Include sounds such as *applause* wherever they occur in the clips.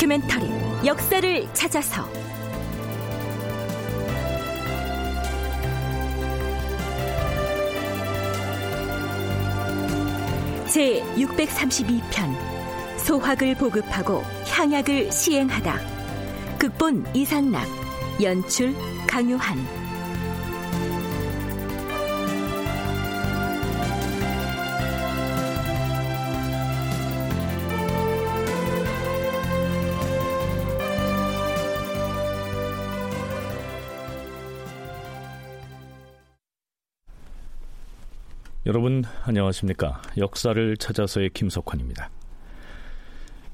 다큐멘터리 역사를 찾아서. 제 632편 소학을 보급하고 향약을 시행하다. 극본 이상락 연출 강요한 여러분 안녕하십니까? 역사를 찾아서의 김석환입니다.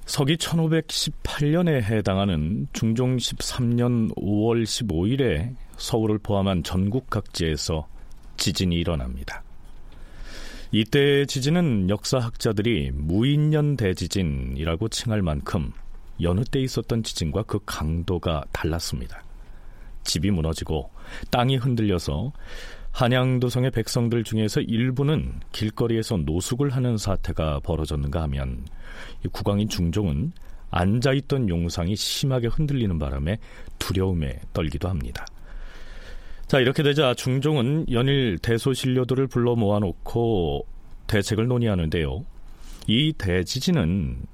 서기 1518년에 해당하는 중종 13년 5월 15일에 서울을 포함한 전국 각지에서 지진이 일어납니다. 이때의 지진은 역사학자들이 무인년 대지진이라고 칭할 만큼 여느 때 있었던 지진과 그 강도가 달랐습니다. 집이 무너지고 땅이 흔들려서 한양도성의 백성들 중에서 일부는 길거리에서 노숙을 하는 사태가 벌어졌는가 하면 국왕인 중종은 앉아있던 용상이 심하게 흔들리는 바람에 두려움에 떨기도 합니다. 자 이렇게 되자 중종은 연일 대소신료들을 불러 모아놓고 대책을 논의하는데요. 이 대지진은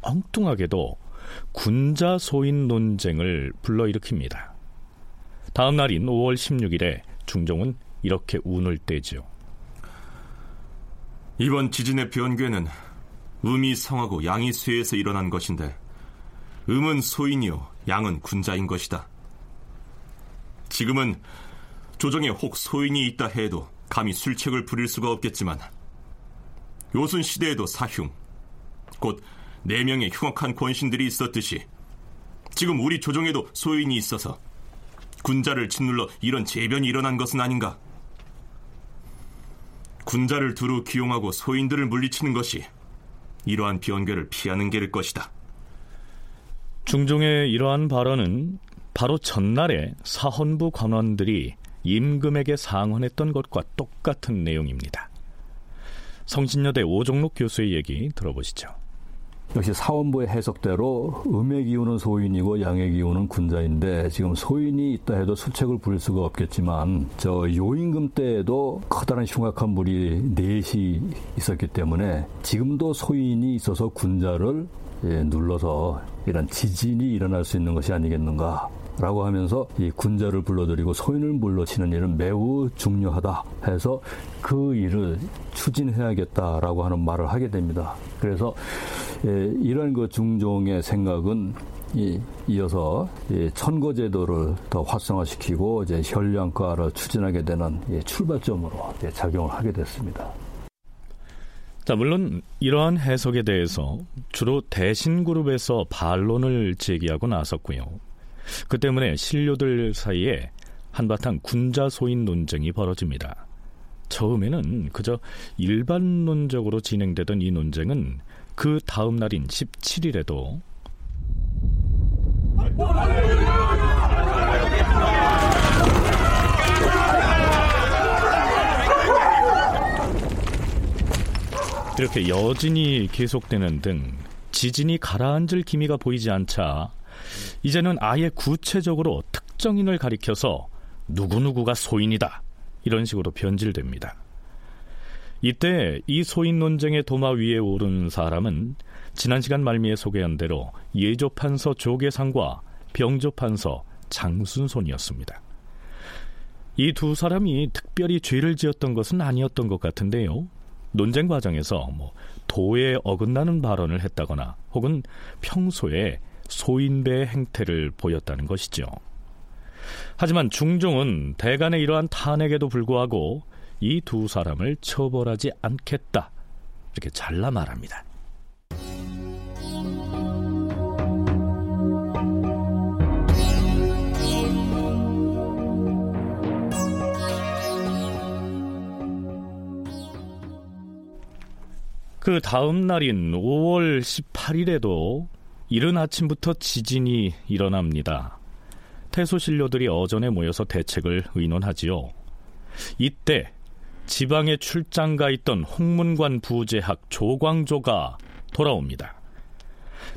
엉뚱하게도 군자 소인 논쟁을 불러일으킵니다. 다음 날인 5월 16일에 중종은 이렇게 운을 떼지요. 이번 지진의 변괴는 음이 성하고 양이 쇠에서 일어난 것인데 음은 소인이요 양은 군자인 것이다. 지금은 조정에 혹 소인이 있다 해도 감히 술책을 부릴 수가 없겠지만 요순 시대에도 사흉 곧 네 명의 흉악한 권신들이 있었듯이 지금 우리 조정에도 소인이 있어서 군자를 짓눌러 이런 재변이 일어난 것은 아닌가? 군자를 두루 기용하고 소인들을 물리치는 것이 이러한 변괴를 피하는 게일 것이다. 중종의 이러한 발언은 바로 전날에 사헌부 관원들이 임금에게 상언했던 것과 똑같은 내용입니다. 성신여대 오종록 교수의 얘기 들어보시죠. 역시 사원부의 해석대로 음의 기운은 소인이고 양의 기운은 군자인데 지금 소인이 있다 해도 수책을 부릴 수가 없겠지만 저 요임금 때에도 커다란 흉악한 물이 넷이 있었기 때문에 지금도 소인이 있어서 군자를 예, 눌러서 이런 지진이 일어날 수 있는 것이 아니겠는가 라고 하면서 이 군자를 불러들이고 소인을 물러치는 일은 매우 중요하다 해서 그 일을 추진해야겠다라고 하는 말을 하게 됩니다. 그래서 예, 이런 그 중종의 생각은 이, 이어서 이 천거제도를 더 활성화시키고 이제 혈량과를 추진하게 되는 예, 출발점으로 예, 작용을 하게 됐습니다. 자, 물론 이러한 해석에 대해서 주로 대신 그룹에서 반론을 제기하고 나섰고요. 그 때문에 신료들 사이에 한바탕 군자 소인 논쟁이 벌어집니다. 처음에는 그저 일반론적으로 진행되던 이 논쟁은 그 다음 날인 17일에도 이렇게 여진이 계속되는 등 지진이 가라앉을 기미가 보이지 않자 이제는 아예 구체적으로 특정인을 가리켜서 누구누구가 소인이다 이런 식으로 변질됩니다. 이때 이 소인 논쟁의 도마 위에 오른 사람은 지난 시간 말미에 소개한 대로 예조판서 조계상과 병조판서 장순손이었습니다. 이 두 사람이 특별히 죄를 지었던 것은 아니었던 것 같은데요. 논쟁 과정에서 뭐 도에 어긋나는 발언을 했다거나 혹은 평소에 소인배의 행태를 보였다는 것이죠. 하지만 중종은 대간의 이러한 탄핵에도 불구하고 이 두 사람을 처벌하지 않겠다. 이렇게 잘라 말합니다. 그 다음 날인 5월 18일에도 이른 아침부터 지진이 일어납니다. 태소신료들이 어전에 모여서 대책을 의논하지요. 이때 지방에 출장 가 있던 홍문관 부제학 조광조가 돌아옵니다.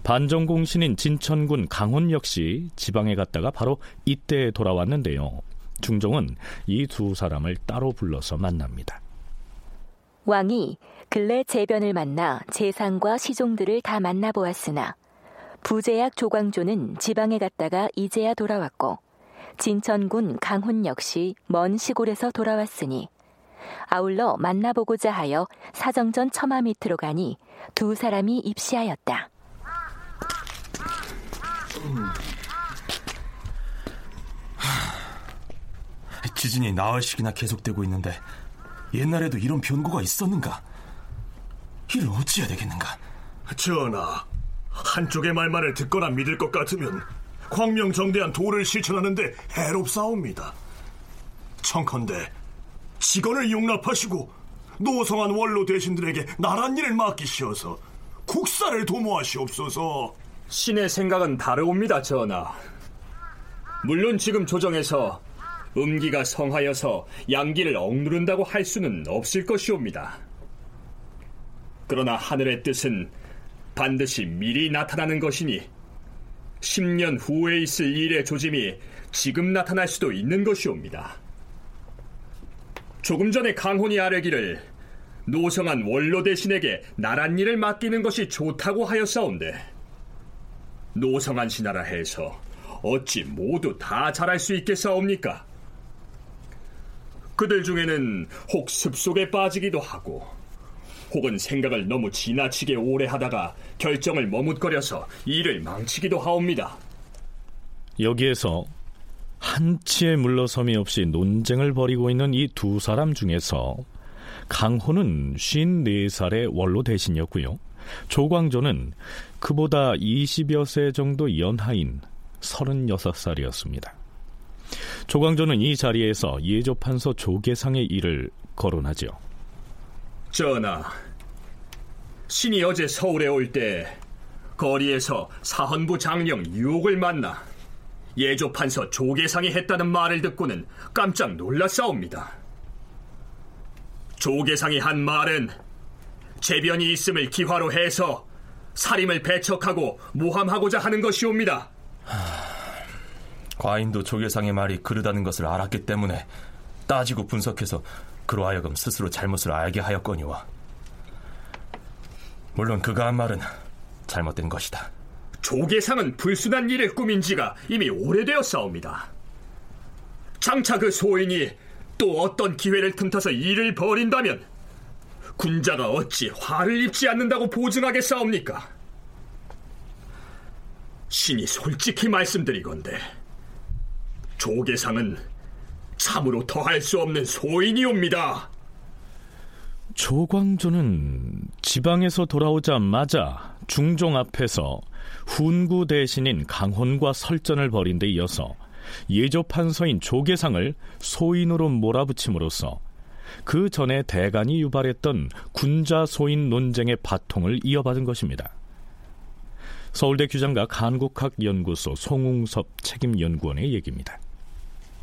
반정공신인 진천군 강훈 역시 지방에 갔다가 바로 이때 돌아왔는데요. 중종은 이 두 사람을 따로 불러서 만납니다. 왕이 근래 재변을 만나 재상과 시종들을 다 만나보았으나 부제약 조광조는 지방에 갔다가 이제야 돌아왔고 진천군 강훈 역시 먼 시골에서 돌아왔으니 아울러 만나보고자 하여 사정전 처마 밑으로 가니 두 사람이 입시하였다. 지진이 나흘씩이나 계속되고 있는데 옛날에도 이런 변고가 있었는가? 이를 어찌해야 되겠는가? 전하, 한쪽의 말만을 듣거나 믿을 것 같으면 광명정대한 도를 실천하는데 해롭사옵니다. 청컨대 직원을 용납하시고 노성한 원로 대신들에게 나란 일을 맡기시어서 국사를 도모하시옵소서. 신의 생각은 다르옵니다, 전하. 물론 지금 조정에서 음기가 성하여서 양기를 억누른다고 할 수는 없을 것이옵니다. 그러나 하늘의 뜻은 반드시 미리 나타나는 것이니 10년 후에 있을 일의 조짐이 지금 나타날 수도 있는 것이옵니다. 조금 전에 강훈이 아뢰기를 노성한 원로 대신에게 나란 일을 맡기는 것이 좋다고 하였사온데 노성한 신하라 해서 어찌 모두 다 잘할 수 있겠사옵니까? 그들 중에는 혹 습속에 빠지기도 하고 혹은 생각을 너무 지나치게 오래 하다가 결정을 머뭇거려서 일을 망치기도 하옵니다. 여기에서 한치의 물러섬이 없이 논쟁을 벌이고 있는 이 두 사람 중에서 강호는 54살의 원로 대신이었고요. 조광조는 그보다 20여 세 정도 연하인 36살이었습니다. 조광조는 이 자리에서 예조판서 조계상의 일을 거론하죠. 전하, 신이 어제 서울에 올 때 거리에서 사헌부 장령 유옥을 만나 예조판서 조계상이 했다는 말을 듣고는 깜짝 놀랐사옵니다. 조계상이 한 말은 재변이 있음을 기화로 해서 살임을 배척하고 모함하고자 하는 것이옵니다. 과인도 조계상의 말이 그르다는 것을 알았기 때문에 따지고 분석해서 그로 하여금 스스로 잘못을 알게 하였거니와 물론 그가 한 말은 잘못된 것이다. 조계상은 불순한 일을 꾸민 지가 이미 오래되었사옵니다. 장차 그 소인이 또 어떤 기회를 틈타서 일을 벌인다면 군자가 어찌 화를 입지 않는다고 보증하겠사옵니까? 신이 솔직히 말씀드리건대 조계상은 참으로 더할 수 없는 소인이옵니다. 조광조는 지방에서 돌아오자마자 중종 앞에서 훈구 대신인 강혼과 설전을 벌인 데 이어서 예조판서인 조계상을 소인으로 몰아붙임으로써 그 전에 대간이 유발했던 군자 소인 논쟁의 바통을 이어받은 것입니다. 서울대 규장각 한국학연구소 송웅섭 책임연구원의 얘기입니다.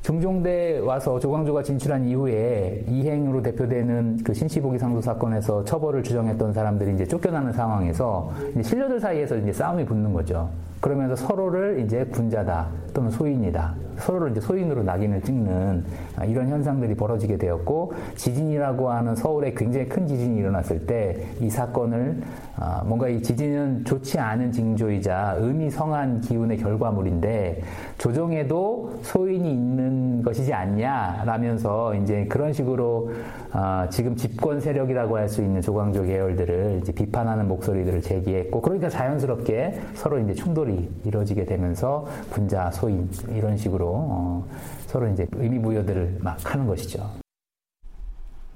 중종대 와서 조광조가 진출한 이후에 이행으로 대표되는 그 신시보기 상소 사건에서 처벌을 주정했던 사람들이 이제 쫓겨나는 상황에서 이제 신료들 사이에서 이제 싸움이 붙는 거죠. 그러면서 서로를 이제 군자다 또는 소인이다. 서로를 이제 소인으로 낙인을 찍는 아, 이런 현상들이 벌어지게 되었고 지진이라고 하는 서울에 굉장히 큰 지진이 일어났을 때 이 사건을 아, 뭔가 이 지진은 좋지 않은 징조이자 의미 성한 기운의 결과물인데 조정에도 소인이 있는 것이지 않냐라면서 이제 그런 식으로 아, 지금 집권 세력이라고 할 수 있는 조광조 계열들을 이제 비판하는 목소리들을 제기했고 그러니까 자연스럽게 서로 이제 충돌이 이루어지게 되면서 군자 소인 이런 식으로 어, 서로 이제 의미 부여들을 막 하는 것이죠.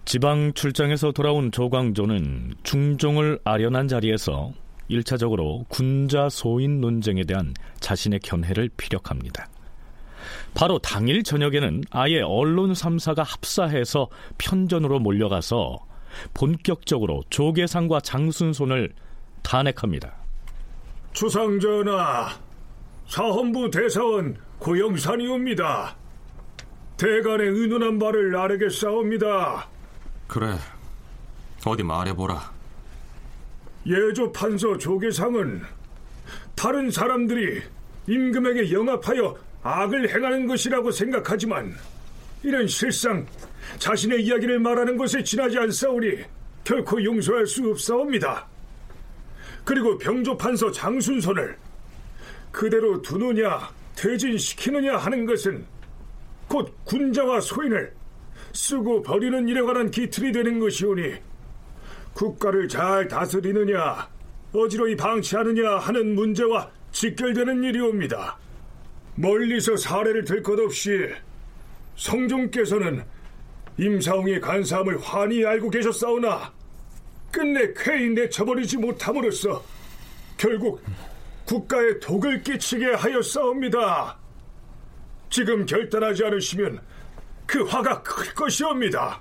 지방 출장에서 돌아온 조광조는 중종을 아련한 자리에서 1차적으로 군자 소인 논쟁에 대한 자신의 견해를 피력합니다. 바로 당일 저녁에는 아예 언론 3사가 합사해서 편전으로 몰려가서 본격적으로 조계상과 장순손을 탄핵합니다. 주상전하, 사헌부 대사원 고영산이옵니다. 대간의 의논한 바를 아뢰겠사옵니다. 그래, 어디 말해보라. 예조 판서 조계상은 다른 사람들이 임금에게 영합하여 악을 행하는 것이라고 생각하지만 이는 실상 자신의 이야기를 말하는 것에 지나지 않사오니 결코 용서할 수 없사옵니다. 그리고 병조 판서 장순선을 그대로 두느냐 퇴진시키느냐 하는 것은 곧 군자와 소인을 쓰고 버리는 일에 관한 기틀이 되는 것이오니 국가를 잘 다스리느냐 어지러이 방치하느냐 하는 문제와 직결되는 일이옵니다. 멀리서 사례를 들 것 없이 성종께서는 임사홍의 간사함을 환히 알고 계셨사오나 끝내 쾌히 내쳐버리지 못함으로써 결국 국가에 독을 끼치게 하였사옵니다. 지금 결단하지 않으시면 그 화가 클 것이옵니다.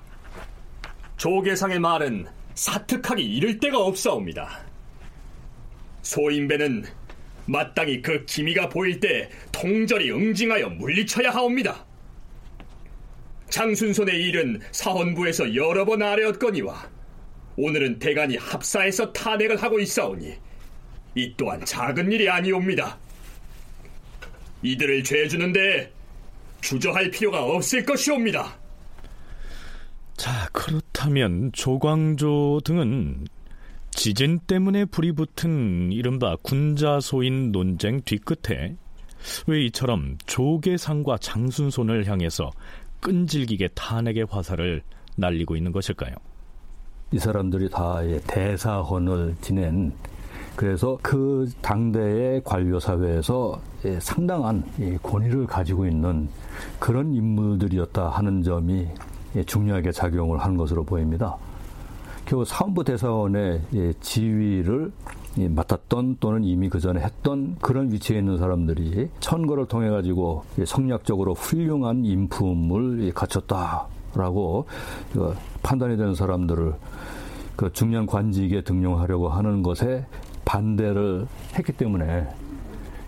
조계상의 말은 사특하기 이를 데가 없사옵니다. 소인배는 마땅히 그 기미가 보일 때 통절히 응징하여 물리쳐야 하옵니다. 장순손의 일은 사헌부에서 여러 번 아뢰었거니와 오늘은 대간이 합사해서 탄핵을 하고 있사오니 이 또한 작은 일이 아니옵니다. 이들을 죄 주는데 주저할 필요가 없을 것이옵니다. 자, 그렇다면 조광조 등은 지진 때문에 불이 붙은 이른바 군자소인 논쟁 뒤끝에 왜 이처럼 조계상과 장순손을 향해서 끈질기게 탄핵의 화살을 날리고 있는 것일까요? 이 사람들이 다 대사헌을 지낸 그래서 그 당대의 관료 사회에서 상당한 권위를 가지고 있는 그런 인물들이었다 하는 점이 중요하게 작용을 한 것으로 보입니다. 겨우 사원부 대사원의 지위를 맡았던 또는 이미 그 전에 했던 그런 위치에 있는 사람들이 선거를 통해 가지고 성략적으로 훌륭한 인품을 갖췄다라고 판단이 되는 사람들을 그 중요한 관직에 등용하려고 하는 것에 반대를 했기 때문에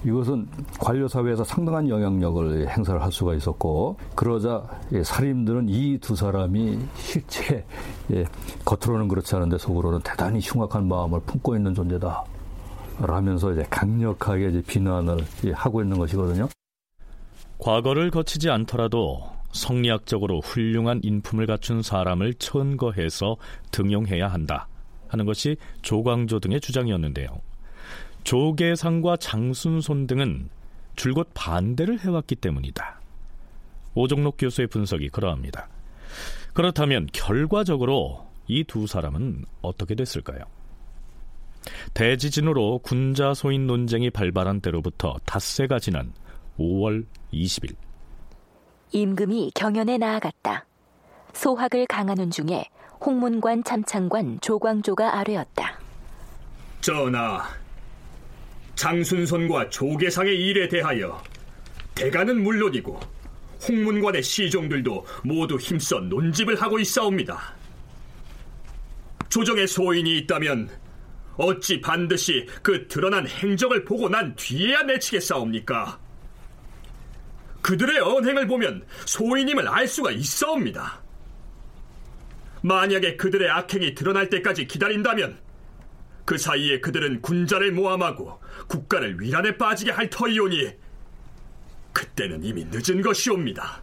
이것은 관료 사회에서 상당한 영향력을 행사를 할 수가 있었고 그러자 살인들은 이 두 사람이 실제 예, 겉으로는 그렇지 않은데 속으로는 대단히 흉악한 마음을 품고 있는 존재다. 라면서 이제 강력하게 이제 비난을 하고 있는 것이거든요. 과거를 거치지 않더라도 성리학적으로 훌륭한 인품을 갖춘 사람을 천거해서 등용해야 한다 하는 것이 조광조 등의 주장이었는데요. 조계상과 장순손 등은 줄곧 반대를 해왔기 때문이다. 오종록 교수의 분석이 그러합니다. 그렇다면 결과적으로 이 두 사람은 어떻게 됐을까요? 대지진으로 군자 소인 논쟁이 발발한 때로부터 닷새가 지난 5월 20일 임금이 경연에 나아갔다. 소학을 강하는 중에 홍문관 참창관 조광조가 아뢰었다. 전하, 장순손과 조계상의 일에 대하여 대가는 물론이고 홍문관의 시종들도 모두 힘써 논집을 하고 있사옵니다. 조정의 소인이 있다면 어찌 반드시 그 드러난 행적을 보고 난 뒤에야 내치겠사옵니까? 그들의 언행을 보면 소인임을 알 수가 있사옵니다. 만약에 그들의 악행이 드러날 때까지 기다린다면 그 사이에 그들은 군자를 모함하고 국가를 위란에 빠지게 할 터이오니 그때는 이미 늦은 것이옵니다.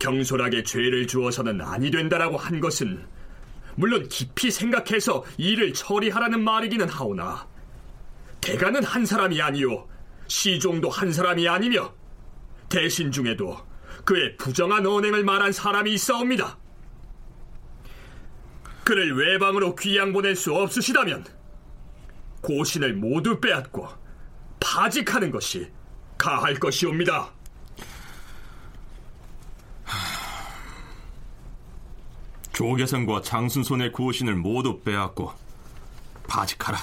경솔하게 죄를 주어서는 아니 된다라고 한 것은 물론 깊이 생각해서 일을 처리하라는 말이기는 하오나 대가는 한 사람이 아니요 시종도 한 사람이 아니며 대신 중에도 그의 부정한 언행을 말한 사람이 있사옵니다. 그를 외방으로 귀양 보낼 수 없으시다면 고신을 모두 빼앗고 파직하는 것이 가할 것이옵니다. 조계상과 장순손의 고신을 모두 빼앗고 파직하라.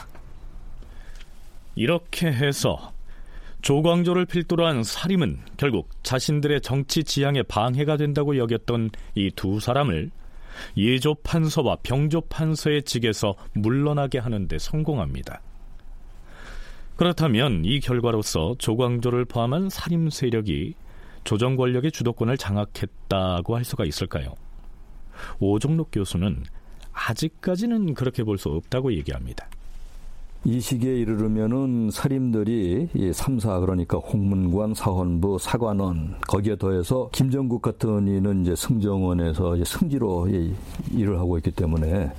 이렇게 해서 조광조를 필두로 한 사림은 결국 자신들의 정치 지향에 방해가 된다고 여겼던 이 두 사람을 예조 판서와 병조 판서의 직에서 물러나게 하는데 성공합니다. 그렇다면 이 결과로서 조광조를 포함한 살림 세력이 조정 권력의 주도권을 장악했다고 할 수가 있을까요? 오종록 교수는 아직까지는 그렇게 볼 수 없다고 얘기합니다. 이 시기에 이르르면은 사림들이 이 3사 그러니까 홍문관, 사헌부, 사관원 거기에 더해서 김정국 같은 이는 이제 승정원에서 이제 승지로 일을 하고 있기 때문에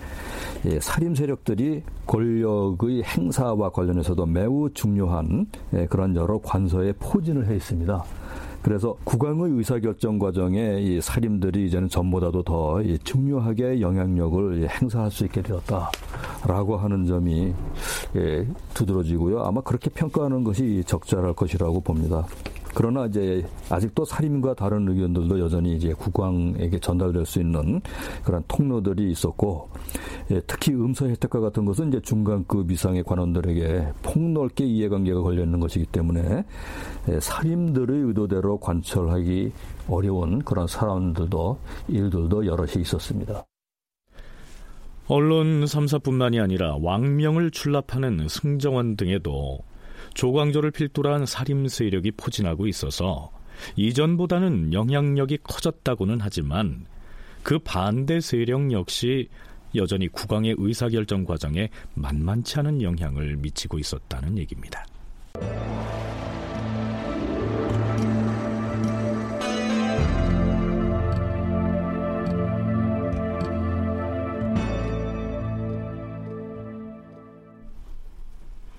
예, 살림 세력들이 권력의 행사와 관련해서도 매우 중요한 예, 그런 여러 관서에 포진을 해 있습니다. 그래서 국왕의 의사결정 과정에 이 살림들이 이제는 전보다도 더 중요하게 영향력을 행사할 수 있게 되었다라고 하는 점이 예, 두드러지고요. 아마 그렇게 평가하는 것이 적절할 것이라고 봅니다. 그러나 이제 아직도 살인과 다른 의견들도 여전히 이제 국왕에게 전달될 수 있는 그런 통로들이 있었고 예, 특히 음서 혜택과 같은 것은 이제 중간급 이상의 관원들에게 폭넓게 이해관계가 걸려 있는 것이기 때문에 예, 살인들의 의도대로 관철하기 어려운 그런 사람들도 일들도 여럿이 있었습니다. 언론 3사뿐만이 아니라 왕명을 출납하는 승정원 등에도 조광조를 필두로 한 살림 세력이 포진하고 있어서 이전보다는 영향력이 커졌다고는 하지만 그 반대 세력 역시 여전히 국왕의 의사결정 과정에 만만치 않은 영향을 미치고 있었다는 얘기입니다.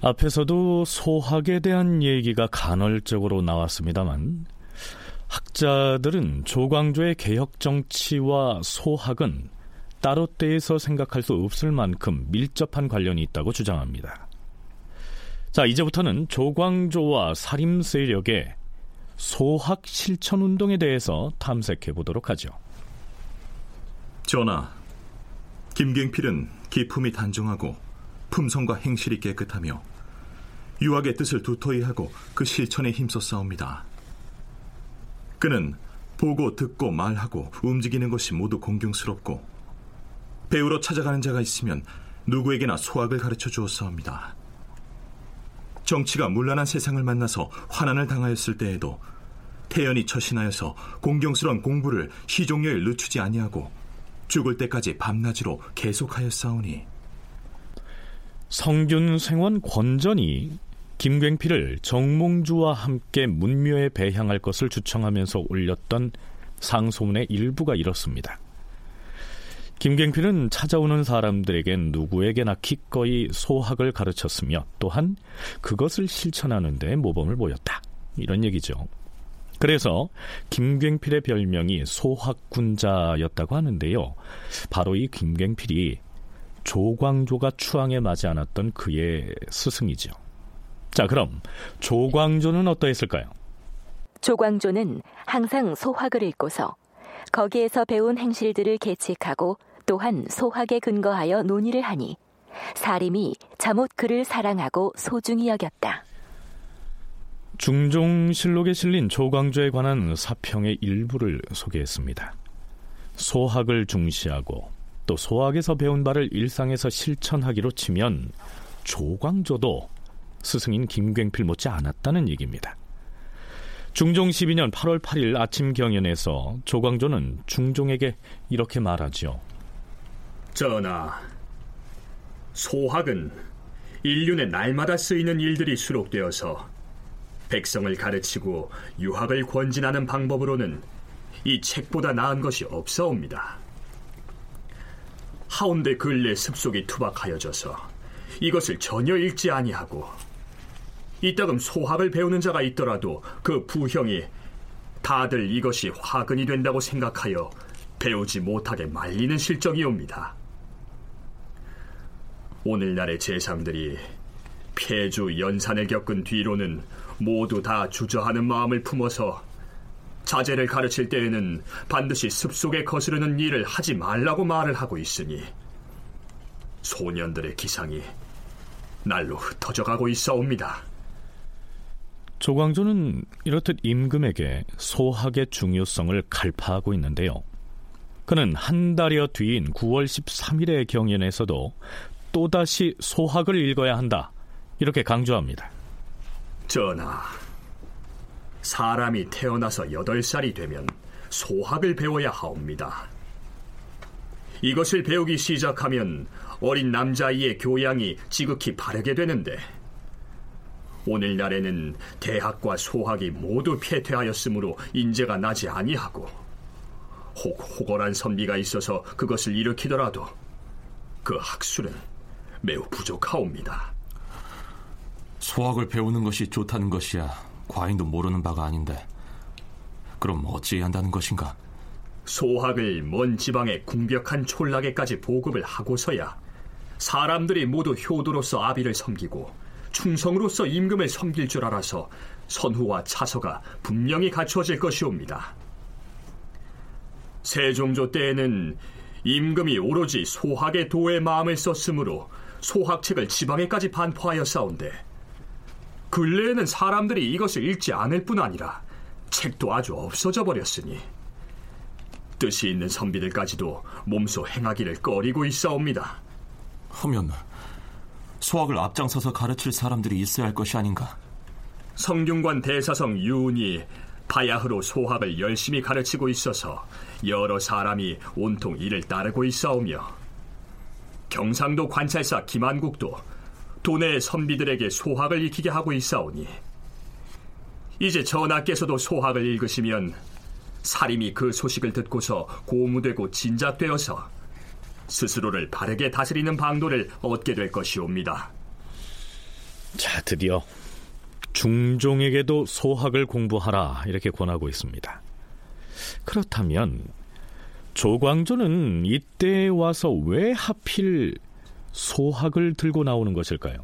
앞에서도 소학에 대한 얘기가 간헐적으로 나왔습니다만 학자들은 조광조의 개혁 정치와 소학은 따로 떼서 생각할 수 없을 만큼 밀접한 관련이 있다고 주장합니다. 자, 이제부터는 조광조와 사림 세력의 소학 실천 운동에 대해서 탐색해 보도록 하죠. 전하, 김갱필은 기품이 단정하고 품성과 행실이 깨끗하며 유학의 뜻을 도토히 하고 그 실천에 힘써 싸웁니다. 그는 보고 듣고 말하고 움직이는 것이 모두 공경스럽고 배우러 찾아가는 자가 있으면 누구에게나 소학을 가르쳐 주었사옵니다. 정치가 문란한 세상을 만나서 환난을 당하였을 때에도 태연히 처신하여서 공경스러운 공부를 시종료에 늦추지 아니하고 죽을 때까지 밤낮으로 계속하였사오니 성균 생원 권전이 김굉필을 정몽주와 함께 문묘에 배향할 것을 주청하면서 올렸던 상소문의 일부가 이렇습니다. 김갱필은 찾아오는 사람들에겐 누구에게나 기꺼이 소학을 가르쳤으며 또한 그것을 실천하는 데 모범을 보였다. 이런 얘기죠. 그래서 김갱필의 별명이 소학군자였다고 하는데요. 바로 이 김갱필이 조광조가 추앙에 맞지 않았던 그의 스승이죠. 자, 그럼 조광조는 어떠했을까요? 조광조는 항상 소학을 읽고서 거기에서 배운 행실들을 계책하고 또한 소학에 근거하여 논의를 하니 사림이 잠옷 그를 사랑하고 소중히 여겼다. 중종실록에 실린 조광조에 관한 사평의 일부를 소개했습니다. 소학을 중시하고 또 소학에서 배운 바를 일상에서 실천하기로 치면 조광조도 스승인 김굉필 못지 않았다는 얘기입니다. 중종 12년 8월 8일 아침 경연에서 조광조는 중종에게 이렇게 말하지요. 전하, 소학은 인륜에 날마다 쓰이는 일들이 수록되어서 백성을 가르치고 유학을 권진하는 방법으로는 이 책보다 나은 것이 없사옵니다. 하운데 근래 습속이 투박하여져서 이것을 전혀 읽지 아니하고 이따금 소학을 배우는 자가 있더라도 그 부형이 다들 이것이 화근이 된다고 생각하여 배우지 못하게 말리는 실정이옵니다. 오늘날의 재상들이 폐주 연산을 겪은 뒤로는 모두 다 주저하는 마음을 품어서 자제를 가르칠 때에는 반드시 습속에 거스르는 일을 하지 말라고 말을 하고 있으니 소년들의 기상이 날로 흩어져 가고 있어옵니다. 조광조는 이렇듯 임금에게 소학의 중요성을 갈파하고 있는데요. 그는 한 달여 뒤인 9월 13일의 경연에서도 또다시 소학을 읽어야 한다. 이렇게 강조합니다. 전하, 사람이 태어나서 여덟 살이 되면 소학을 배워야 하옵니다. 이것을 배우기 시작하면 어린 남자아이의 교양이 지극히 바르게 되는데 오늘날에는 대학과 소학이 모두 폐퇴하였으므로 인재가 나지 아니하고 혹 호걸한 선비가 있어서 그것을 일으키더라도 그 학술은 매우 부족하옵니다. 소학을 배우는 것이 좋다는 것이야 과인도 모르는 바가 아닌데 그럼 어찌해야 한다는 것인가? 소학을 먼 지방의 궁벽한 촌락에까지 보급을 하고서야 사람들이 모두 효도로서 아비를 섬기고 충성으로서 임금을 섬길 줄 알아서 선후와 차서가 분명히 갖추어질 것이옵니다. 세종조 때에는 임금이 오로지 소학의 도의 마음을 썼으므로 소학책을 지방에까지 반포하여 싸운데 근래에는 사람들이 이것을 읽지 않을 뿐 아니라 책도 아주 없어져 버렸으니 뜻이 있는 선비들까지도 몸소 행하기를 꺼리고 있사옵니다. 하면 소학을 앞장서서 가르칠 사람들이 있어야 할 것이 아닌가? 성균관 대사성 유운이 바야흐로 소학을 열심히 가르치고 있어서 여러 사람이 온통 이를 따르고 있사오며 경상도 관찰사 김한국도 도내 선비들에게 소학을 익히게 하고 있사오니 이제 전하께서도 소학을 읽으시면 사림이 그 소식을 듣고서 고무되고 진작되어서 스스로를 바르게 다스리는 방도를 얻게 될 것이옵니다. 자, 드디어 중종에게도 소학을 공부하라 이렇게 권하고 있습니다. 그렇다면 조광조는 이때 와서 왜 하필 소학을 들고 나오는 것일까요?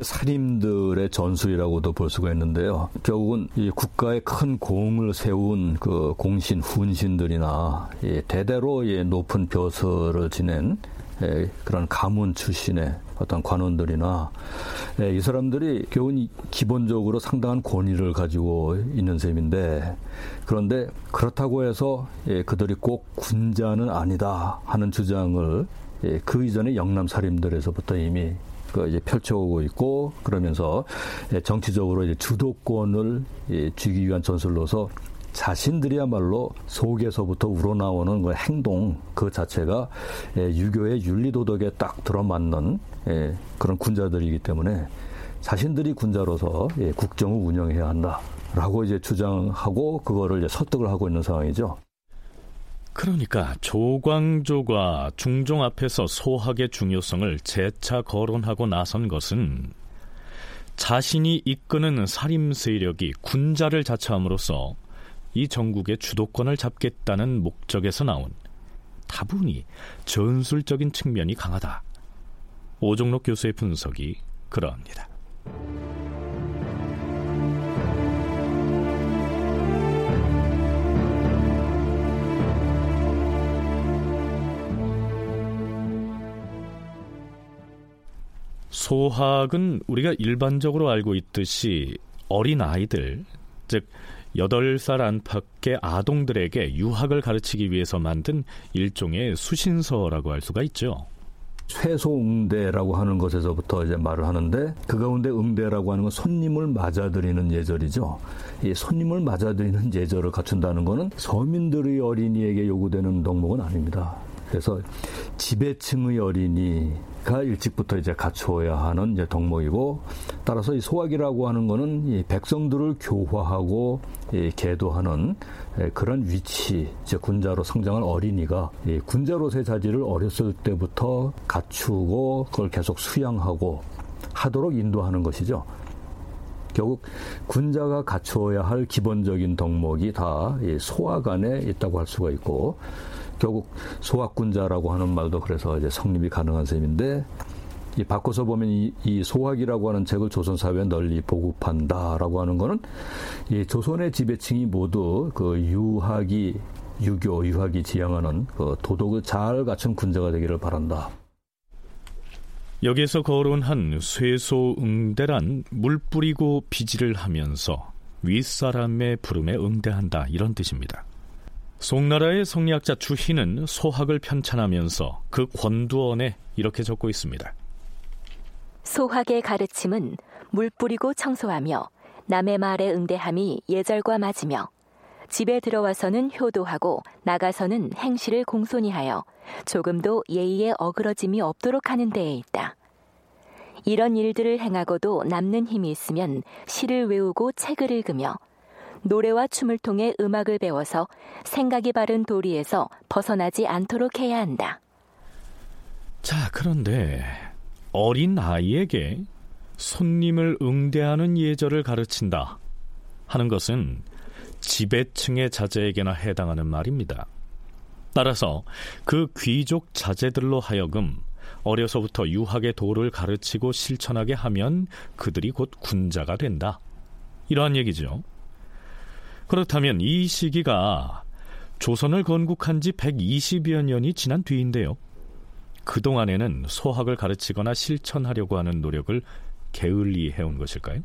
살인들의 전술이라고도 볼 수가 있는데요. 결국은 이 국가의 큰 공을 세운 그 공신, 훈신들이나 대대로 높은 벼슬을 지낸 그런 가문 출신의 어떤 관원들이나 이 사람들이 결국은 기본적으로 상당한 권위를 가지고 있는 셈인데 그런데 그렇다고 해서 그들이 꼭 군자는 아니다 하는 주장을 그 이전에 영남 살인들에서부터 이미 그 이제 펼쳐오고 있고 그러면서 정치적으로 이제 주도권을 쥐기 위한 전술로서 자신들이야말로 속에서부터 우러나오는 그 행동 그 자체가 유교의 윤리 도덕에 딱 들어맞는 그런 군자들이기 때문에 자신들이 군자로서 국정을 운영해야 한다라고 이제 주장하고 그거를 이제 설득을 하고 있는 상황이죠. 그러니까 조광조가 중종 앞에서 소학의 중요성을 재차 거론하고 나선 것은 자신이 이끄는 살림 세력이 군자를 자처함으로써 이 전국의 주도권을 잡겠다는 목적에서 나온 다분히 전술적인 측면이 강하다. 오종록 교수의 분석이 그러합니다. 소학은 우리가 일반적으로 알고 있듯이 어린 아이들, 즉 8살 안팎의 아동들에게 유학을 가르치기 위해서 만든 일종의 수신서라고 할 수가 있죠. 최소 응대라고 하는 것에서부터 이제 말을 하는데 그 가운데 응대라고 하는 건 손님을 맞아들이는 예절이죠. 이 손님을 맞아들이는 예절을 갖춘다는 것은 서민들의 어린이에게 요구되는 덕목은 아닙니다. 그래서 지배층의 어린이가 일찍부터 이제 갖추어야 하는 이제 덕목이고 따라서 이 소학이라고 하는 거는 이 백성들을 교화하고 이 계도하는 그런 위치, 이제 군자로 성장한 어린이가 이 군자로서의 자질을 어렸을 때부터 갖추고 그걸 계속 수양하고 하도록 인도하는 것이죠. 결국 군자가 갖추어야 할 기본적인 덕목이 다 소학 안에 있다고 할 수가 있고 결국 소학군자라고 하는 말도 그래서 이제 성립이 가능한 셈인데 이 바꿔서 보면 이, 이 소학이라고 하는 책을 조선 사회에 널리 보급한다라고 하는 거는 이 조선의 지배층이 모두 그 유학이 유교 유학이 지향하는 그 도덕을 잘 갖춘 군자가 되기를 바란다. 여기에서 거론한 쇠소응대란 물 뿌리고 비지를 하면서 윗사람의 부름에 응대한다 이런 뜻입니다. 송나라의 성리학자 주희는 소학을 편찬하면서 그 권두원에 이렇게 적고 있습니다. 소학의 가르침은 물 뿌리고 청소하며 남의 말에 응대함이 예절과 맞으며 집에 들어와서는 효도하고 나가서는 행실을 공손히 하여 조금도 예의에 어그러짐이 없도록 하는 데에 있다. 이런 일들을 행하고도 남는 힘이 있으면 시를 외우고 책을 읽으며 노래와 춤을 통해 음악을 배워서 생각이 바른 도리에서 벗어나지 않도록 해야 한다. 자, 그런데 어린 아이에게 손님을 응대하는 예절을 가르친다 하는 것은 지배층의 자제에게나 해당하는 말입니다. 따라서 그 귀족 자제들로 하여금 어려서부터 유학의 도를 가르치고 실천하게 하면 그들이 곧 군자가 된다. 이러한 얘기죠. 그렇다면 이 시기가 조선을 건국한 지 120여 년이 지난 뒤인데요. 그동안에는 소학을 가르치거나 실천하려고 하는 노력을 게을리 해온 것일까요?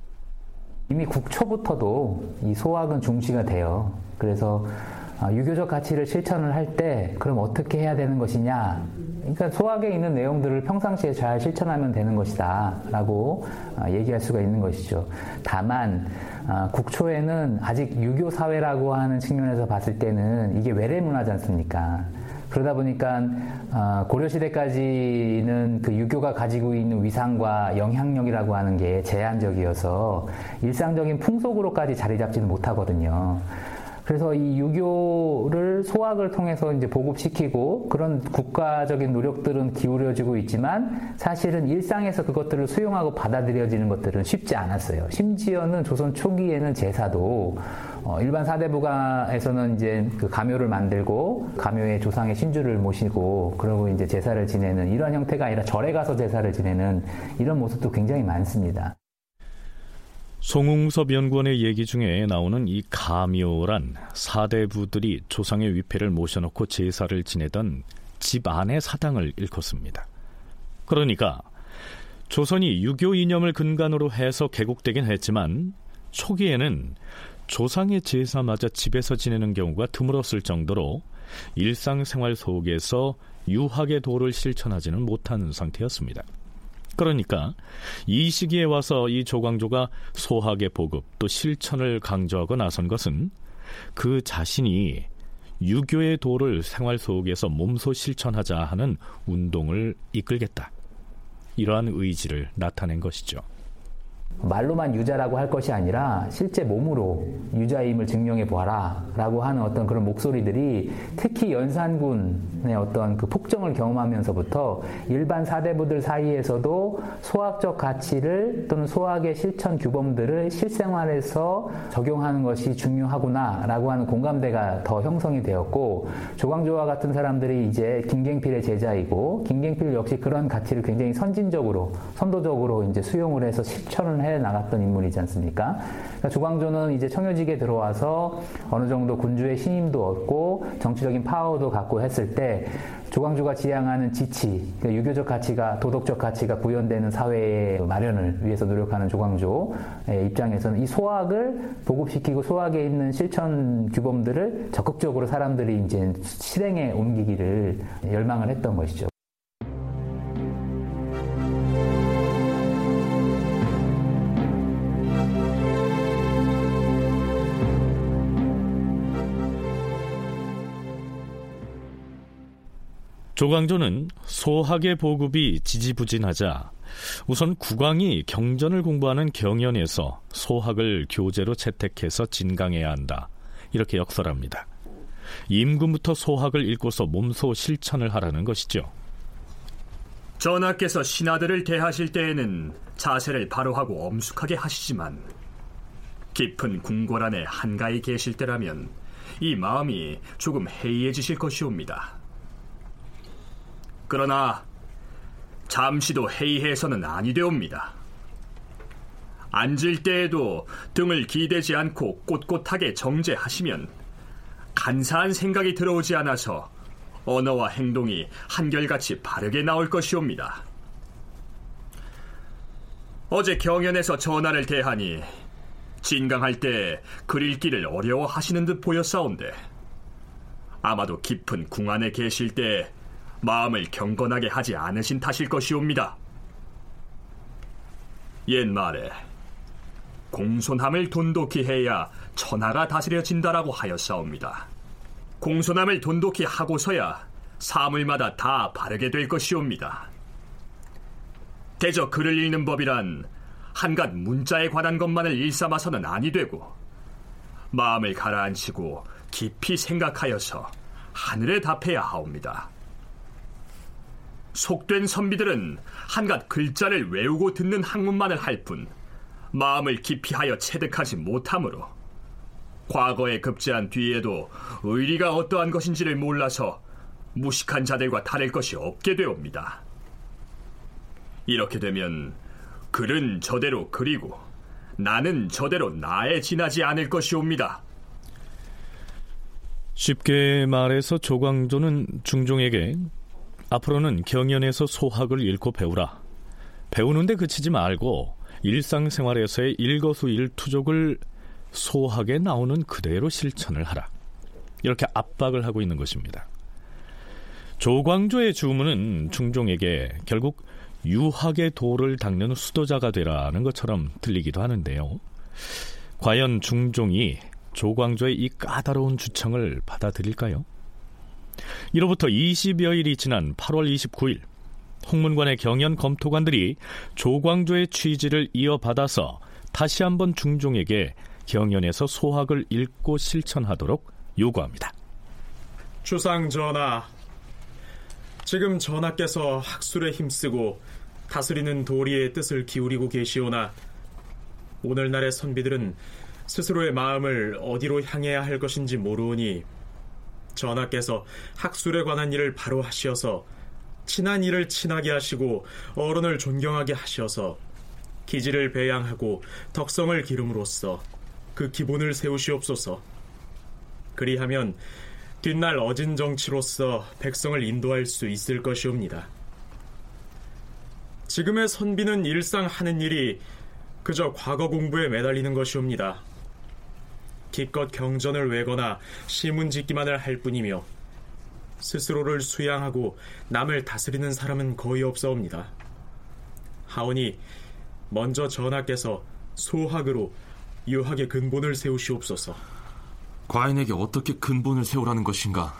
이미 국초부터도 이 소학은 중시가 돼요. 그래서 아, 유교적 가치를 실천을 할 때 그럼 어떻게 해야 되는 것이냐? 그러니까 소학에 있는 내용들을 평상시에 잘 실천하면 되는 것이다라고 아, 얘기할 수가 있는 것이죠. 다만 아, 국초에는 아직 유교 사회라고 하는 측면에서 봤을 때는 이게 외래 문화지 않습니까? 그러다 보니까 어, 고려 시대까지는 그 유교가 가지고 있는 위상과 영향력이라고 하는 게 제한적이어서 일상적인 풍속으로까지 자리 잡지는 못하거든요. 그래서 이 유교를 소학을 통해서 이제 보급시키고 그런 국가적인 노력들은 기울여지고 있지만 사실은 일상에서 그것들을 수용하고 받아들여지는 것들은 쉽지 않았어요. 심지어는 조선 초기에는 제사도 어, 일반 사대부가에서는 이제 그 가묘를 만들고 가묘의 조상의 신주를 모시고 그러고 이제 제사를 지내는 이런 형태가 아니라 절에 가서 제사를 지내는 이런 모습도 굉장히 많습니다. 송웅섭 연구원의 얘기 중에 나오는 이 가묘란 사대부들이 조상의 위패를 모셔놓고 제사를 지내던 집 안의 사당을 일컫습니다. 그러니까 조선이 유교 이념을 근간으로 해서 개국되긴 했지만 초기에는 조상의 제사마저 집에서 지내는 경우가 드물었을 정도로 일상생활 속에서 유학의 도를 실천하지는 못하는 상태였습니다. 그러니까 이 시기에 와서 이 조광조가 소학의 보급 또 실천을 강조하고 나선 것은 그 자신이 유교의 도를 생활 속에서 몸소 실천하자 하는 운동을 이끌겠다. 이러한 의지를 나타낸 것이죠. 말로만 유자라고 할 것이 아니라 실제 몸으로 유자임을 증명해 보아라 라고 하는 어떤 그런 목소리들이 특히 연산군의 어떤 그 폭정을 경험하면서부터 일반 사대부들 사이에서도 소학적 가치를 또는 소학의 실천 규범들을 실생활에서 적용하는 것이 중요하구나 라고 하는 공감대가 더 형성이 되었고 조광조와 같은 사람들이 이제 김갱필의 제자이고 김갱필 역시 그런 가치를 굉장히 선진적으로 선도적으로 이제 수용을 해서 실천을 해 나갔던 인물이지 않습니까? 그러니까 조광조는 이제 청요직에 들어와서 어느 정도 군주의 신임도 얻고 정치적인 파워도 갖고 했을 때 조광조가 지향하는 지치, 그러니까 유교적 가치가 도덕적 가치가 구현되는 사회의 마련을 위해서 노력하는 조광조의 입장에서는 이 소학을 보급시키고 소학에 있는 실천 규범들을 적극적으로 사람들이 이제 실행에 옮기기를 열망을 했던 것이죠. 조광조는 소학의 보급이 지지부진하자 우선 국왕이 경전을 공부하는 경연에서 소학을 교재로 채택해서 진강해야 한다. 이렇게 역설합니다. 임금부터 소학을 읽고서 몸소 실천을 하라는 것이죠. 전하께서 신하들을 대하실 때에는 자세를 바로 하고 엄숙하게 하시지만 깊은 궁궐 안에 한가히 계실 때라면 이 마음이 조금 해이해지실 것이옵니다. 그러나 잠시도 회의해서는 아니 되옵니다. 앉을 때에도 등을 기대지 않고 꼿꼿하게 정제하시면 간사한 생각이 들어오지 않아서 언어와 행동이 한결같이 바르게 나올 것이옵니다. 어제 경연에서 전하를 대하니 진강할 때 글 읽기를 어려워하시는 듯 보였사온데 아마도 깊은 궁 안에 계실 때 마음을 경건하게 하지 않으신 탓일 것이옵니다. 옛말에 공손함을 돈독히 해야 천하가 다스려진다라고 하였사옵니다. 공손함을 돈독히 하고서야 사물마다 다 바르게 될 것이옵니다. 대저 글을 읽는 법이란 한갓 문자에 관한 것만을 일삼아서는 아니 되고 마음을 가라앉히고 깊이 생각하여서 하늘에 답해야 하옵니다. 속된 선비들은 한갓 글자를 외우고 듣는 학문만을 할 뿐 마음을 깊이 하여 체득하지 못하므로 과거에 급제한 뒤에도 의리가 어떠한 것인지를 몰라서 무식한 자들과 다를 것이 없게 되옵니다. 이렇게 되면 글은 저대로 그리고 나는 저대로 나에 지나지 않을 것이옵니다. 쉽게 말해서 조광조는 중종에게 앞으로는 경연에서 소학을 읽고 배우라. 배우는데 그치지 말고 일상생활에서의 일거수일투족을 소학에 나오는 그대로 실천을 하라. 이렇게 압박을 하고 있는 것입니다. 조광조의 주문은 중종에게 결국 유학의 도를 닦는 수도자가 되라는 것처럼 들리기도 하는데요. 과연 중종이 조광조의 이 까다로운 주청을 받아들일까요? 이로부터 20여일이 지난 8월 29일 홍문관의 경연 검토관들이 조광조의 취지를 이어받아서 다시 한번 중종에게 경연에서 소학을 읽고 실천하도록 요구합니다. 주상 전하, 지금 전하께서 학술에 힘쓰고 다스리는 도리의 뜻을 기울이고 계시오나 오늘날의 선비들은 스스로의 마음을 어디로 향해야 할 것인지 모르오니 전하께서 학술에 관한 일을 바로 하시어서 친한 일을 친하게 하시고 어른을 존경하게 하셔서 기질을 배양하고 덕성을 기름으로써 그 기본을 세우시옵소서. 그리하면 뒷날 어진 정치로서 백성을 인도할 수 있을 것이옵니다. 지금의 선비는 일상 하는 일이 그저 과거 공부에 매달리는 것이옵니다. 기껏 경전을 외거나 시문 짓기만을 할 뿐이며 스스로를 수양하고 남을 다스리는 사람은 거의 없사옵니다. 하오니 먼저 전하께서 소학으로 유학의 근본을 세우시옵소서. 과인에게 어떻게 근본을 세우라는 것인가?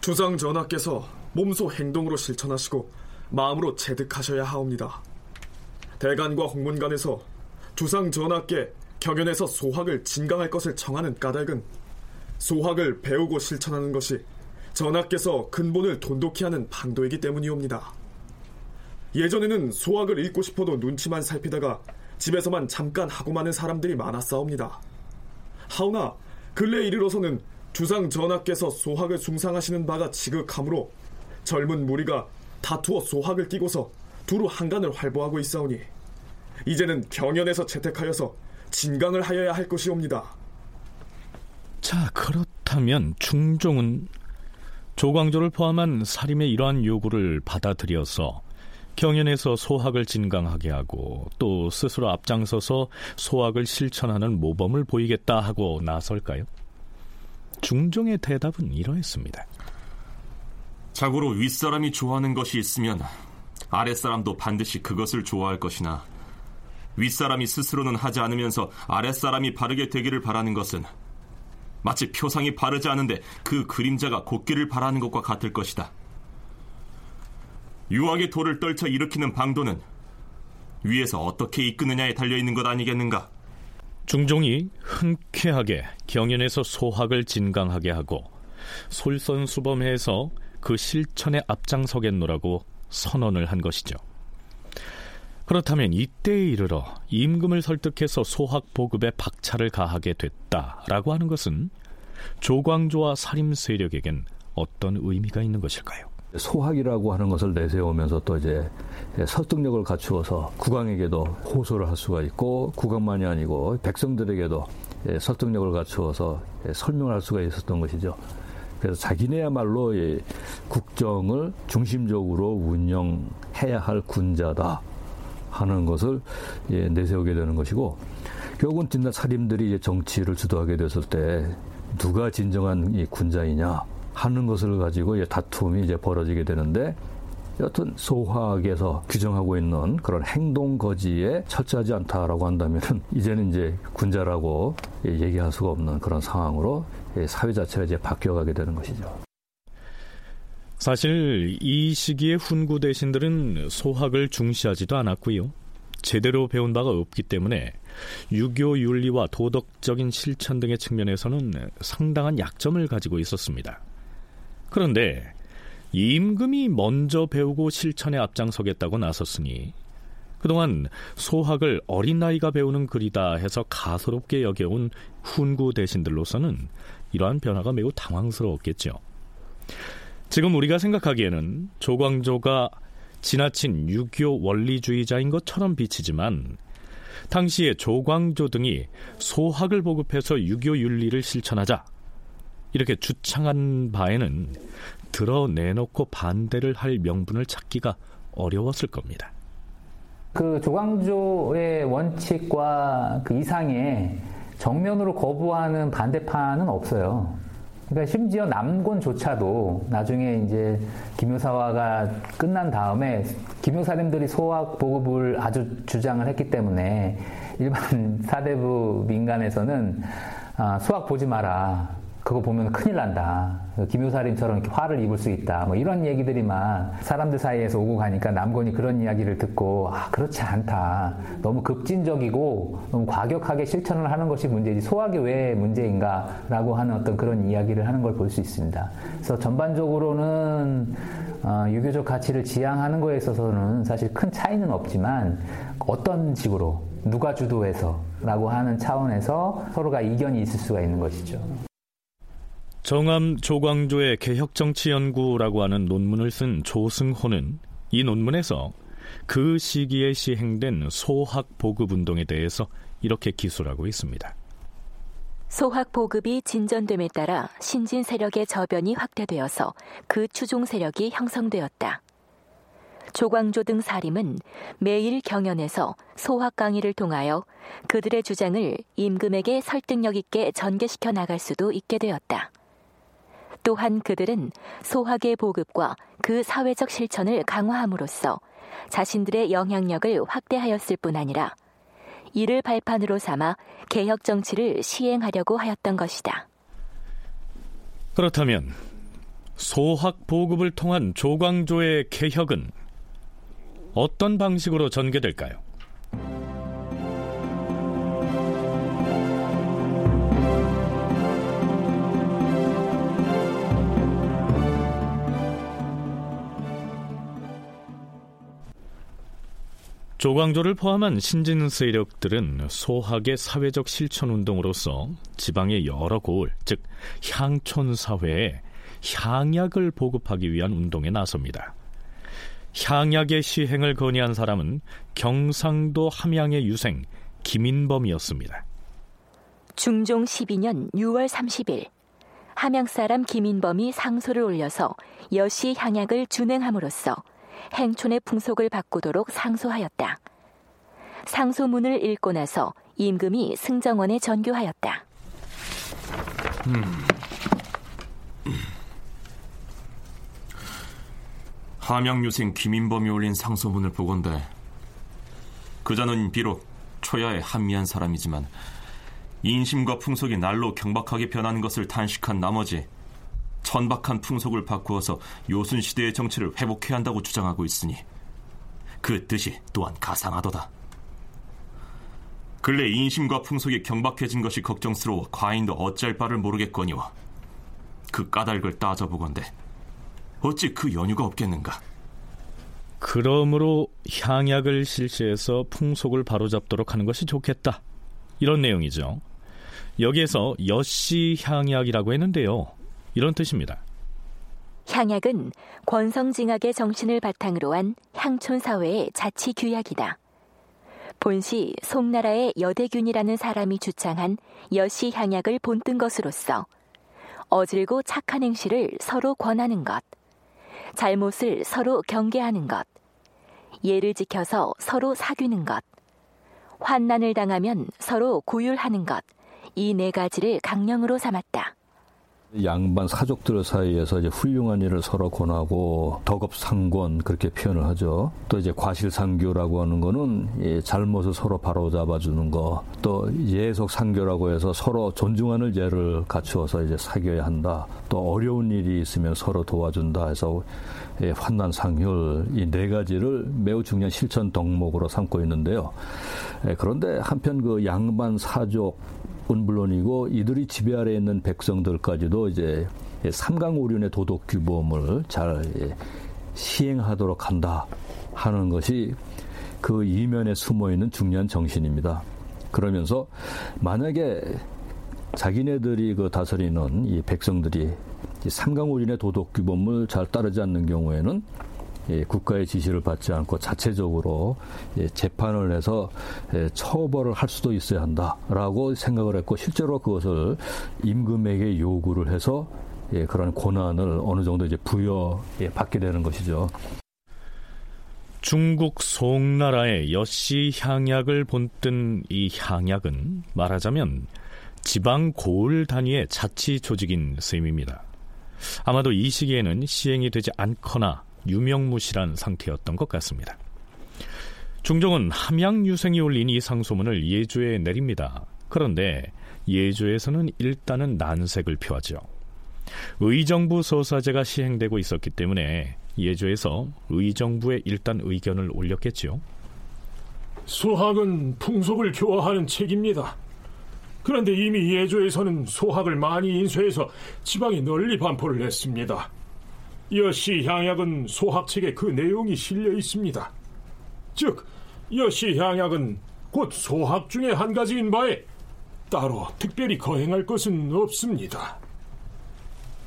주상 전하께서 몸소 행동으로 실천하시고 마음으로 체득하셔야 하옵니다. 대간과 홍문관에서 주상 전하께 경연에서 소학을 진강할 것을 정하는 까닭은 소학을 배우고 실천하는 것이 전하께서 근본을 돈독히 하는 방도이기 때문이옵니다. 예전에는 소학을 읽고 싶어도 눈치만 살피다가 집에서만 잠깐 하고 마는 사람들이 많았사옵니다. 하오나 근래 이르러서는 주상 전하께서 소학을 숭상하시는 바가 지극하므로 젊은 무리가 다투어 소학을 끼고서 두루 한간을 활보하고 있사오니 이제는 경연에서 채택하여서 진강을 하여야 할 것이옵니다. 자, 그렇다면 중종은 조광조를 포함한 사림의 이러한 요구를 받아들여서 경연에서 소학을 진강하게 하고 또 스스로 앞장서서 소학을 실천하는 모범을 보이겠다 하고 나설까요? 중종의 대답은 이러했습니다. 자고로 윗사람이 좋아하는 것이 있으면 아랫사람도 반드시 그것을 좋아할 것이나 윗사람이 스스로는 하지 않으면서 아랫사람이 바르게 되기를 바라는 것은 마치 표상이 바르지 않은데 그 그림자가 곧기를 바라는 것과 같을 것이다. 유학의 돌을 떨쳐 일으키는 방도는 위에서 어떻게 이끄느냐에 달려있는 것 아니겠는가? 중종이 흔쾌하게 경연에서 소학을 진강하게 하고 솔선수범해서 그 실천에 앞장서겠노라고 선언을 한 것이죠. 그렇다면 이때에 이르러 임금을 설득해서 소학 보급에 박차를 가하게 됐다라고 하는 것은 조광조와 사림 세력에겐 어떤 의미가 있는 것일까요? 소학이라고 하는 것을 내세우면서 또 이제 설득력을 갖추어서 국왕에게도 호소를 할 수가 있고 국왕만이 아니고 백성들에게도 설득력을 갖추어서 설명을 할 수가 있었던 것이죠. 그래서 자기네야말로 국정을 중심적으로 운영해야 할 군자다 하는 것을 내세우게 되는 것이고 결국은 뒷날 사림들이 정치를 주도하게 됐을 때 누가 진정한 군자이냐 하는 것을 가지고 다툼이 이제 벌어지게 되는데 여튼 소화학에서 규정하고 있는 그런 행동 거지에 철저하지 않다라고 한다면은 이제는 이제 군자라고 얘기할 수가 없는 그런 상황으로 사회 자체가 이제 바뀌어가게 되는 것이죠. 사실 이 시기에 훈구 대신들은 소학을 중시하지도 않았고요. 제대로 배운 바가 없기 때문에 유교 윤리와 도덕적인 실천 등의 측면에서는 상당한 약점을 가지고 있었습니다. 그런데 임금이 먼저 배우고 실천에 앞장서겠다고 나섰으니 그동안 소학을 어린 나이가 배우는 글이다 해서 가소롭게 여겨온 훈구 대신들로서는 이러한 변화가 매우 당황스러웠겠죠. 지금 우리가 생각하기에는 조광조가 지나친 유교 원리주의자인 것처럼 비치지만 당시에 조광조 등이 소학을 보급해서 유교 윤리를 실천하자 이렇게 주창한 바에는 드러내놓고 반대를 할 명분을 찾기가 어려웠을 겁니다. 그 조광조의 원칙과 그 이상의 정면으로 거부하는 반대파는 없어요. 그러니까 심지어 남곤조차도 나중에 이제 김효사화가 끝난 다음에 김효사님들이 소학 보급을 아주 주장을 했기 때문에 일반 *laughs* 사대부 민간에서는 아, 수학 보지 마라. 그거 보면 큰일 난다. 김효사님처럼 이렇게 화를 입을 수 있다. 뭐 이런 얘기들이만 사람들 사이에서 오고 가니까 남건이 그런 이야기를 듣고 아 그렇지 않다. 너무 급진적이고 너무 과격하게 실천을 하는 것이 문제지 소화기 왜 문제인가라고 하는 어떤 그런 이야기를 하는 걸 볼 수 있습니다. 그래서 전반적으로는 어, 유교적 가치를 지향하는 거에 있어서는 사실 큰 차이는 없지만 어떤 식으로 누가 주도해서라고 하는 차원에서 서로가 이견이 있을 수가 있는 것이죠. 정암 조광조의 개혁정치연구라고 하는 논문을 쓴 조승호는 이 논문에서 그 시기에 시행된 소학 보급 운동에 대해서 이렇게 기술하고 있습니다. 소학 보급이 진전됨에 따라 신진 세력의 저변이 확대되어서 그 추종 세력이 형성되었다. 조광조 등 사림은 매일 경연에서 소학 강의를 통하여 그들의 주장을 임금에게 설득력 있게 전개시켜 나갈 수도 있게 되었다. 또한 그들은 소학의 보급과 그 사회적 실천을 강화함으로써 자신들의 영향력을 확대하였을 뿐 아니라 이를 발판으로 삼아 개혁 정치를 시행하려고 하였던 것이다. 그렇다면 소학 보급을 통한 조광조의 개혁은 어떤 방식으로 전개될까요? 조광조를 포함한 신진 세력들은 소학의 사회적 실천 운동으로서 지방의 여러 고을, 즉 향촌 사회에 향약을 보급하기 위한 운동에 나섭니다. 향약의 시행을 건의한 사람은 경상도 함양의 유생 김인범이었습니다. 중종 12년 6월 30일 함양 사람 김인범이 상소를 올려서 여시 향약을 준행함으로써 행촌의 풍속을 바꾸도록 상소하였다. 상소문을 읽고 나서 임금이 승정원에 전교하였다. 음. 함양유생 김인범이 올린 상소문을 보건대 그자는 비록 초야에 한미한 사람이지만 인심과 풍속이 날로 경박하게 변하는 것을 단식한 나머지 천박한 풍속을 바꾸어서 요순 시대의 정치를 회복해야 한다고 주장하고 있으니 그 뜻이 또한 가상하도다. 근래 인심과 풍속이 경박해진 것이 걱정스러워 과인도 어찌할 바를 모르겠거니와 그 까닭을 따져보건대 어찌 그 연유가 없겠는가? 그러므로 향약을 실시해서 풍속을 바로잡도록 하는 것이 좋겠다. 이런 내용이죠. 여기에서 여씨 향약이라고 했는데요. 이런 뜻입니다. 향약은 권성징악의 정신을 바탕으로 한 향촌 사회의 자치 규약이다. 본시 송나라의 여대균이라는 사람이 주창한 여시 향약을 본뜬 것으로서 어질고 착한 행실을 서로 권하는 것, 잘못을 서로 경계하는 것, 예를 지켜서 서로 사귀는 것, 환난을 당하면 서로 고율하는 것, 이 네 가지를 강령으로 삼았다. 양반 사족들 사이에서 이제 훌륭한 일을 서로 권하고 덕업상권 그렇게 표현을 하죠. 또 이제 과실상교라고 하는 거는 예, 잘못을 서로 바로잡아주는 거. 또 예속상교라고 해서 서로 존중하는 예를 갖추어서 이제 사귀어야 한다. 또 어려운 일이 있으면 서로 도와준다 해서 예, 환난상혈 이네 가지를 매우 중요한 실천 덕목으로 삼고 있는데요. 예, 그런데 한편 그 양반 사족 은 물론이고 이들이 지배 아래 있는 백성들까지도 이제 삼강오륜의 도덕 규범을 잘 시행하도록 한다 하는 것이 그 이면에 숨어 있는 중요한 정신입니다. 그러면서 만약에 자기네들이 그 다스리는 이 백성들이 삼강오륜의 도덕 규범을 잘 따르지 않는 경우에는 예, 국가의 지시를 받지 않고 자체적으로 예, 재판을 해서 예, 처벌을 할 수도 있어야 한다라고 생각을 했고 실제로 그것을 임금에게 요구를 해서 그런 권한을 어느 정도 이제 부여 받게 되는 것이죠. 중국 송나라의 여씨 향약을 본뜬 이 향약은 말하자면 지방 고을 단위의 자치 조직인 셈입니다. 아마도 이 시기에는 시행이 되지 않거나 유명무실한 상태였던 것 같습니다. 중종은 함양 유생이 올린 이 상소문을 예조에 내립니다. 그런데 예조에서는 일단은 난색을 표하죠. 의정부 소사제가 시행되고 있었기 때문에 예조에서 의정부에 일단 의견을 올렸겠지요. 소학은 풍속을 교화하는 책입니다. 그런데 이미 예조에서는 소학을 많이 인쇄해서 지방에 널리 반포를 했습니다. 여시 향약은 소학책에 그 내용이 실려 있습니다. 즉, 여시 향약은 곧 소학 중의 한 가지인 바에 따로 특별히 거행할 것은 없습니다.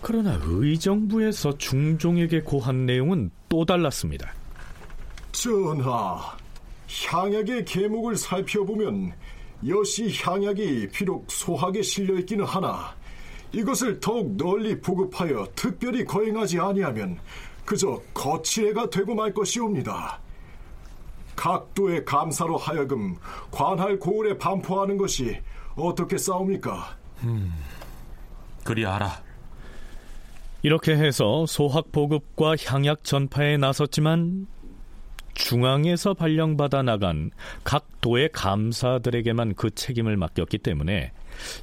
그러나 의정부에서 중종에게 고한 내용은 또 달랐습니다. 전하, 향약의 계목을 살펴보면 여시 향약이 비록 소학에 실려 있기는 하나 이것을 더욱 널리 보급하여 특별히 거행하지 아니하면 그저 거칠애가 되고 말 것이옵니다. 각도의 감사로 하여금 관할 고을에 반포하는 것이 어떻게 싸웁니까? 음, 그리 알아. 이렇게 해서 소학 보급과 향약 전파에 나섰지만 중앙에서 발령받아 나간 각 도의 감사들에게만 그 책임을 맡겼기 때문에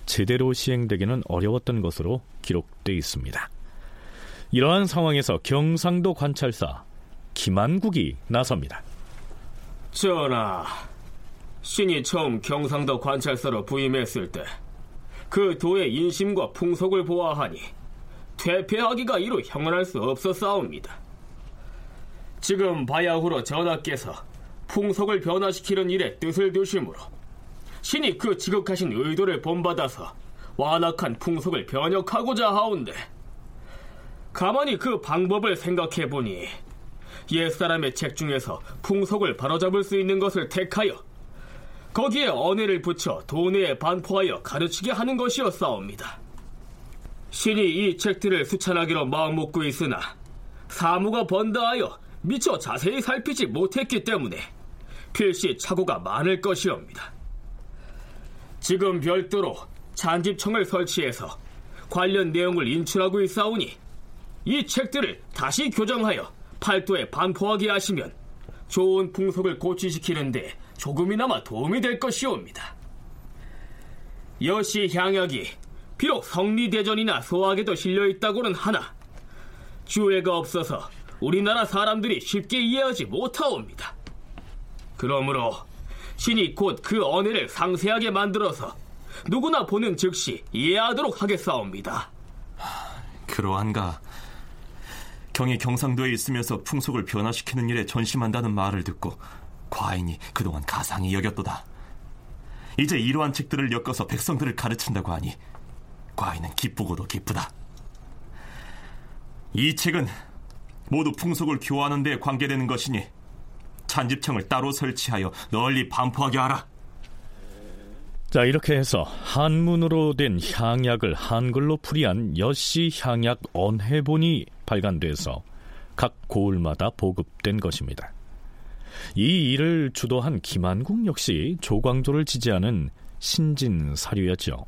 제대로 시행되기는 어려웠던 것으로 기록돼 있습니다. 이러한 상황에서 경상도 관찰사 김한국이 나섭니다. 전하, 신이 처음 경상도 관찰사로 부임했을 때 그 도의 인심과 풍속을 보아하니 퇴폐하기가 이루 형언할 수 없었사옵니다. 지금 바야흐로 전하께서 풍속을 변화시키는 일에 뜻을 두심으로 신이 그 지극하신 의도를 본받아서 완악한 풍속을 변혁하고자 하온데 가만히 그 방법을 생각해보니 옛사람의 책 중에서 풍속을 바로잡을 수 있는 것을 택하여 거기에 언해를 붙여 도내에 반포하여 가르치게 하는 것이었사옵니다. 신이 이 책들을 수찬하기로 마음먹고 있으나 사무가 번다하여 미처 자세히 살피지 못했기 때문에 필시 착오가 많을 것이옵니다. 지금 별도로 잔집청을 설치해서 관련 내용을 인출하고 있사오니 이 책들을 다시 교정하여 팔도에 반포하게 하시면 좋은 풍속을 고취시키는데 조금이나마 도움이 될 것이옵니다. 여시 향약이 비록 성리대전이나 소학에도 실려있다고는 하나 주애가 없어서 우리나라 사람들이 쉽게 이해하지 못하옵니다. 그러므로 신이 곧 그 언해를 상세하게 만들어서 누구나 보는 즉시 이해하도록 하겠사옵니다. 그러한가. 경이 경상도에 있으면서 풍속을 변화시키는 일에 전심한다는 말을 듣고 과인이 그동안 가상히 여겼도다. 이제 이러한 책들을 엮어서 백성들을 가르친다고 하니 과인은 기쁘고도 기쁘다. 이 책은 모두 풍속을 교화하는 데 관계되는 것이니 찬집청을 따로 설치하여 널리 반포하게 하라. 자, 이렇게 해서 한문으로 된 향약을 한글로 풀이한 여씨 향약 언해본이 발간돼서 각 고을마다 보급된 것입니다. 이 일을 주도한 김한국 역시 조광조를 지지하는 신진 사류였죠.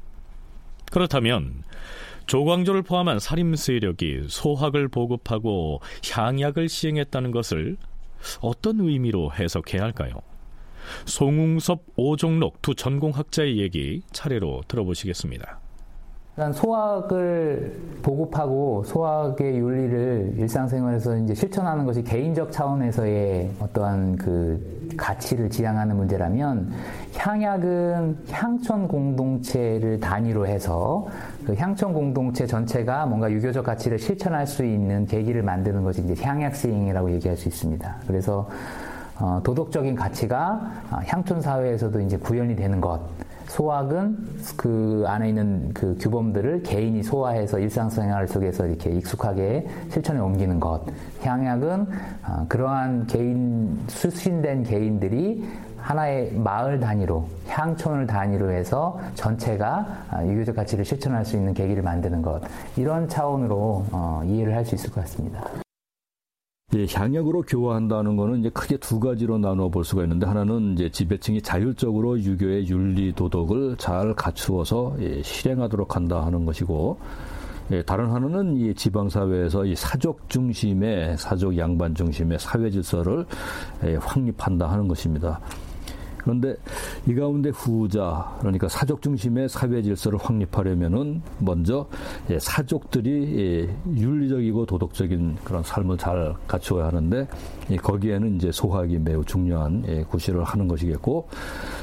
그렇다면 조광조를 포함한 살인 세력이 소학을 보급하고 향약을 시행했다는 것을 어떤 의미로 해석해야 할까요? 송웅섭, 오종록 두 전공학자의 얘기 차례로 들어보시겠습니다. 일단 소학을 보급하고 소학의 윤리를 일상생활에서 이제 실천하는 것이 개인적 차원에서의 어떠한 그 가치를 지향하는 문제라면 향약은 향촌 공동체를 단위로 해서 그 향촌 공동체 전체가 뭔가 유교적 가치를 실천할 수 있는 계기를 만드는 것이 이제 향약 시행이라고 얘기할 수 있습니다. 그래서 어, 도덕적인 가치가 향촌 사회에서도 이제 구현이 되는 것. 소학은 그 안에 있는 그 규범들을 개인이 소화해서 일상생활 속에서 이렇게 익숙하게 실천에 옮기는 것. 향약은 어, 그러한 개인 수신된 개인들이 하나의 마을 단위로 향촌을 단위로 해서 전체가 어, 유교적 가치를 실천할 수 있는 계기를 만드는 것 이런 차원으로 어, 이해를 할 수 있을 것 같습니다. 예, 향약으로 교화한다는 것은 이제 크게 두 가지로 나누어 볼 수가 있는데 하나는 이제 지배층이 자율적으로 유교의 윤리 도덕을 잘 갖추어서 예, 실행하도록 한다 하는 것이고 예, 다른 하나는 이 지방 사회에서 이 사족 중심의 사족 양반 중심의 사회 질서를 예, 확립한다 하는 것입니다. 그런데 이 가운데 후자 그러니까 사족 중심의 사회 질서를 확립하려면은 먼저 예, 사족들이 예, 윤리적이고 도덕적인 그런 삶을 잘 갖추어야 하는데 거기에는 이제 소학이 매우 중요한 예, 구실을 하는 것이겠고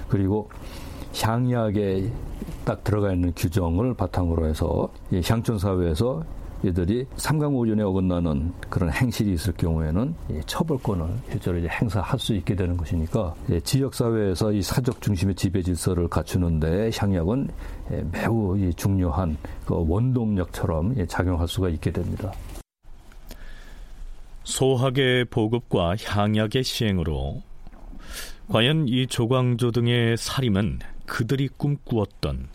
그리고 향약에 딱 들어가 있는 규정을 바탕으로 해서 향촌 사회에서 이들이 삼강오륜에 어긋나는 그런 행실이 있을 경우에는 처벌권을 실제로 이제 행사할 수 있게 되는 것이니까 지역 사회에서 이 사적 중심의 지배 질서를 갖추는데 향약은 매우 중요한 그 원동력처럼 작용할 수가 있게 됩니다. 소학의 보급과 향약의 시행으로 과연 이 조광조 등의 살림은 그들이 꿈꾸었던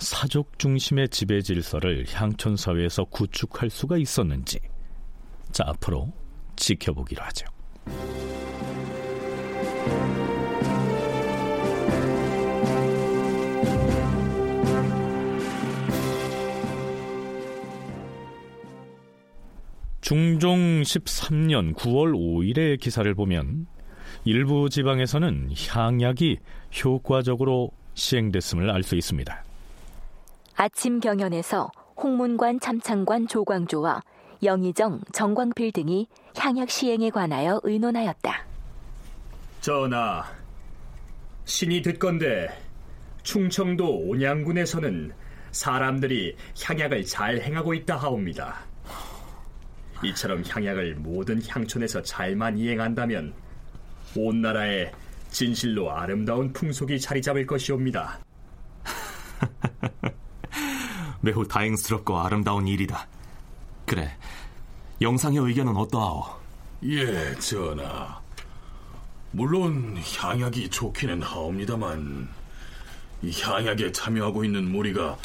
사족 중심의 지배 질서를 향촌 사회에서 구축할 수가 있었는지 자 앞으로 지켜보기로 하죠. 중종 13년 9월 5일의 기사를 보면 일부 지방에서는 향약이 효과적으로 시행됐음을 알 수 있습니다. 아침 경연에서 홍문관 참창관 조광조와 영의정 정광필 등이 향약 시행에 관하여 의논하였다. 전하, 신이 듣건데 충청도 온양군에서는 사람들이 향약을 잘 행하고 있다 하옵니다. 이처럼 향약을 모든 향촌에서 잘만 이행한다면 온 나라에 진실로 아름다운 풍속이 자리 잡을 것이옵니다. 매우 다행스럽고 아름다운 일이다. 그래, 영상의 의견은 어떠하오? 예, 전하. 물론 향약이 좋기는 하옵니다만 이 향약에 참여하고 있는 무리가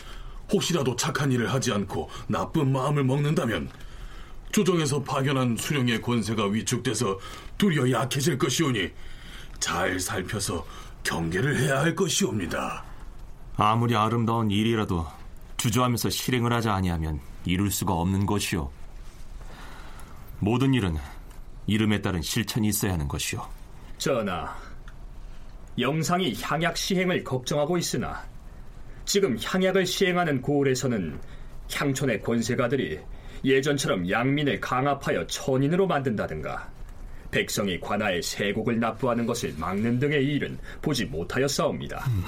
혹시라도 착한 일을 하지 않고 나쁜 마음을 먹는다면 조정에서 파견한 수령의 권세가 위축돼서 도리어 약해질 것이오니 잘 살펴서 경계를 해야 할 것이옵니다. 아무리 아름다운 일이라도 주저하면서 실행을 하지 아니하면 이룰 수가 없는 것이오. 모든 일은 이름에 따른 실천이 있어야 하는 것이오. 전하, 영상이 향약 시행을 걱정하고 있으나 지금 향약을 시행하는 고을에서는 향촌의 권세가들이 예전처럼 양민을 강압하여 천인으로 만든다든가 백성이 관아에 세곡을 납부하는 것을 막는 등의 일은 보지 못하였사옵니다. 음.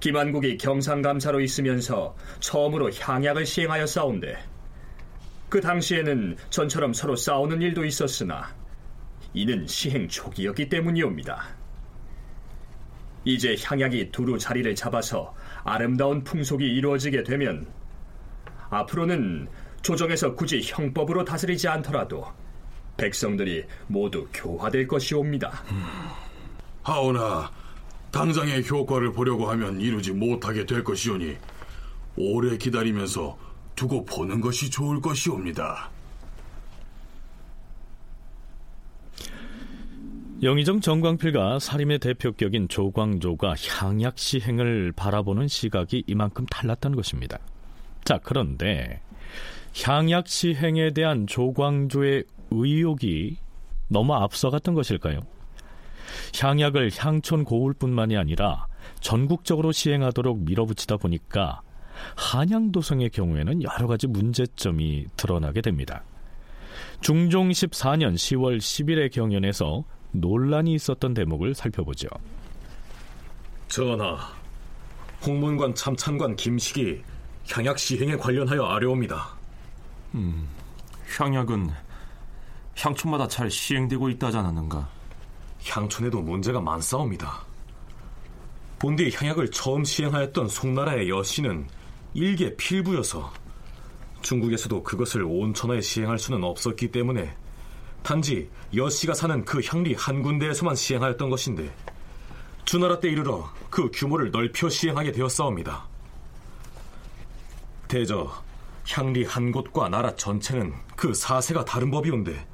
김한국이 경상감사로 있으면서 처음으로 향약을 시행하여 싸운데 그 당시에는 전처럼 서로 싸우는 일도 있었으나 이는 시행 초기였기 때문이옵니다. 이제 향약이 두루 자리를 잡아서 아름다운 풍속이 이루어지게 되면 앞으로는 조정에서 굳이 형법으로 다스리지 않더라도 백성들이 모두 교화될 것이옵니다. 하오나 당장의 효과를 보려고 하면 이루지 못하게 될 것이오니 오래 기다리면서 두고 보는 것이 좋을 것이옵니다. 영의정 정광필과 사림의 대표격인 조광조가 향약 시행을 바라보는 시각이 이만큼 달랐다는 것입니다. 자, 그런데 향약 시행에 대한 조광조의 의욕이 너무 앞서갔던 것일까요? 향약을 향촌 고을뿐만이 아니라 전국적으로 시행하도록 밀어붙이다 보니까 한양도성의 경우에는 여러 가지 문제점이 드러나게 됩니다. 중종 14년 10월 10일의 경연에서 논란이 있었던 대목을 살펴보죠. 전하, 홍문관 참찬관 김식이 향약 시행에 관련하여 아뢰옵니다. 음, 향약은 향촌마다 잘 시행되고 있다지 않았는가? 향촌에도 문제가 많사옵니다. 본디 향약을 처음 시행하였던 송나라의 여신은 일개 필부여서 중국에서도 그것을 온 천하에 시행할 수는 없었기 때문에 단지 여씨가 사는 그 향리 한 군데에서만 시행하였던 것인데 주나라 때 이르러 그 규모를 넓혀 시행하게 되었사옵니다. 대저 향리 한 곳과 나라 전체는 그 사세가 다른 법이온데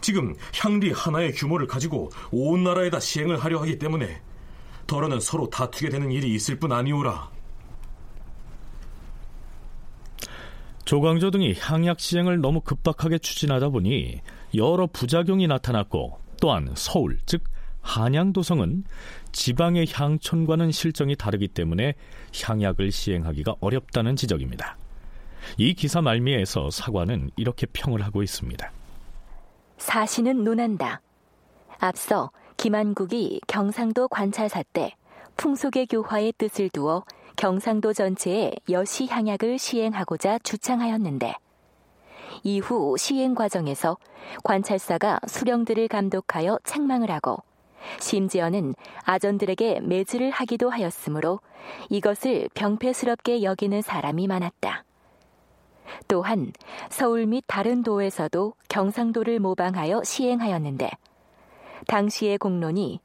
지금 향리 하나의 규모를 가지고 온 나라에다 시행을 하려 하기 때문에 더러는 서로 다투게 되는 일이 있을 뿐 아니오라. 조광조 등이 향약 시행을 너무 급박하게 추진하다 보니 여러 부작용이 나타났고 또한 서울 즉 한양도성은 지방의 향촌과는 실정이 다르기 때문에 향약을 시행하기가 어렵다는 지적입니다. 이 기사 말미에서 사관은 이렇게 평을 하고 있습니다. 사시는 논한다. 앞서 김한국이 경상도 관찰사 때 풍속의 교화의 뜻을 두어 경상도 전체에 여시 향약을 시행하고자 주창하였는데 이후 시행 과정에서 관찰사가 수령들을 감독하여 책망을 하고 심지어는 아전들에게 매질을 하기도 하였으므로 이것을 병폐스럽게 여기는 사람이 많았다. 또한 서울 및 다른 도에서도 경상도를 모방하여 시행하였는데 당시의 공론이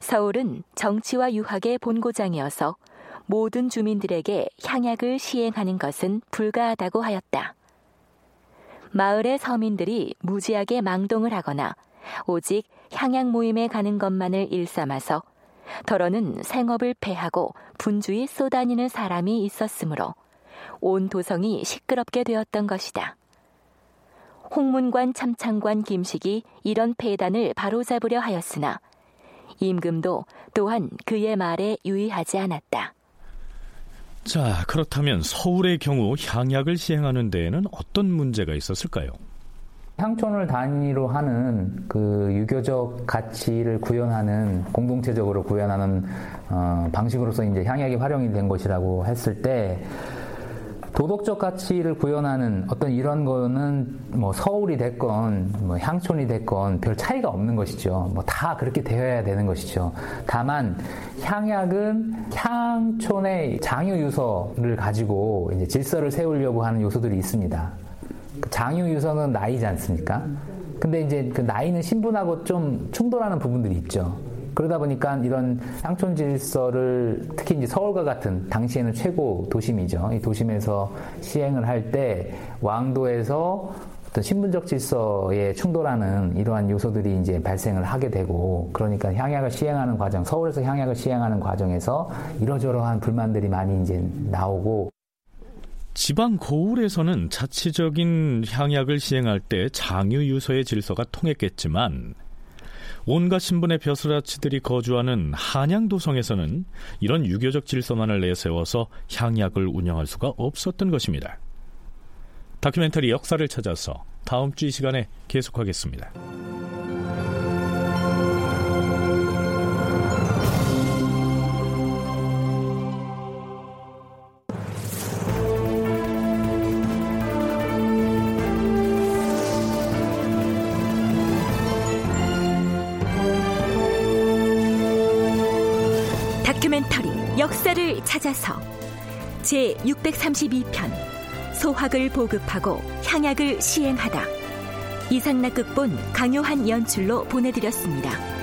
서울은 정치와 유학의 본고장이어서 모든 주민들에게 향약을 시행하는 것은 불가하다고 하였다. 마을의 서민들이 무지하게 망동을 하거나 오직 향약 모임에 가는 것만을 일삼아서 더러는 생업을 패하고 분주히 쏘다니는 사람이 있었으므로 온 도성이 시끄럽게 되었던 것이다. 홍문관 참창관 김식이 이런 폐단을 바로잡으려 하였으나 임금도 또한 그의 말에 유의하지 않았다. 자, 그렇다면 서울의 경우 향약을 시행하는 데에는 어떤 문제가 있었을까요? 향촌을 단위로 하는 그 유교적 가치를 구현하는 공동체적으로 구현하는 어, 방식으로서 이제 향약이 활용이 된 것이라고 했을 때 도덕적 가치를 구현하는 어떤 이런 거는 뭐 서울이 됐건 뭐 향촌이 됐건 별 차이가 없는 것이죠. 뭐 다 그렇게 되어야 되는 것이죠. 다만 향약은 향촌의 장유 유서를 가지고 이제 질서를 세우려고 하는 요소들이 있습니다. 그 장유 유서는 나이지 않습니까? 근데 이제 그 나이는 신분하고 좀 충돌하는 부분들이 있죠. 그러다 보니까 이런 향촌 질서를 특히 이제 서울과 같은 당시에는 최고 도심이죠. 이 도심에서 시행을 할 때 왕도에서 어떤 신분적 질서에 충돌하는 이러한 요소들이 이제 발생을 하게 되고 그러니까 향약을 시행하는 과정, 서울에서 향약을 시행하는 과정에서 이러저러한 불만들이 많이 이제 나오고 지방 고을에서는 자치적인 향약을 시행할 때 장유 유서의 질서가 통했겠지만 온갖 신분의 벼슬아치들이 거주하는 한양도성에서는 이런 유교적 질서만을 내세워서 향약을 운영할 수가 없었던 것입니다. 다큐멘터리 역사를 찾아서 다음 주 이 시간에 계속하겠습니다. 찾아서 제 632편 소학을 보급하고 향약을 시행하다 이상락 극본 강요한 연출로 보내드렸습니다.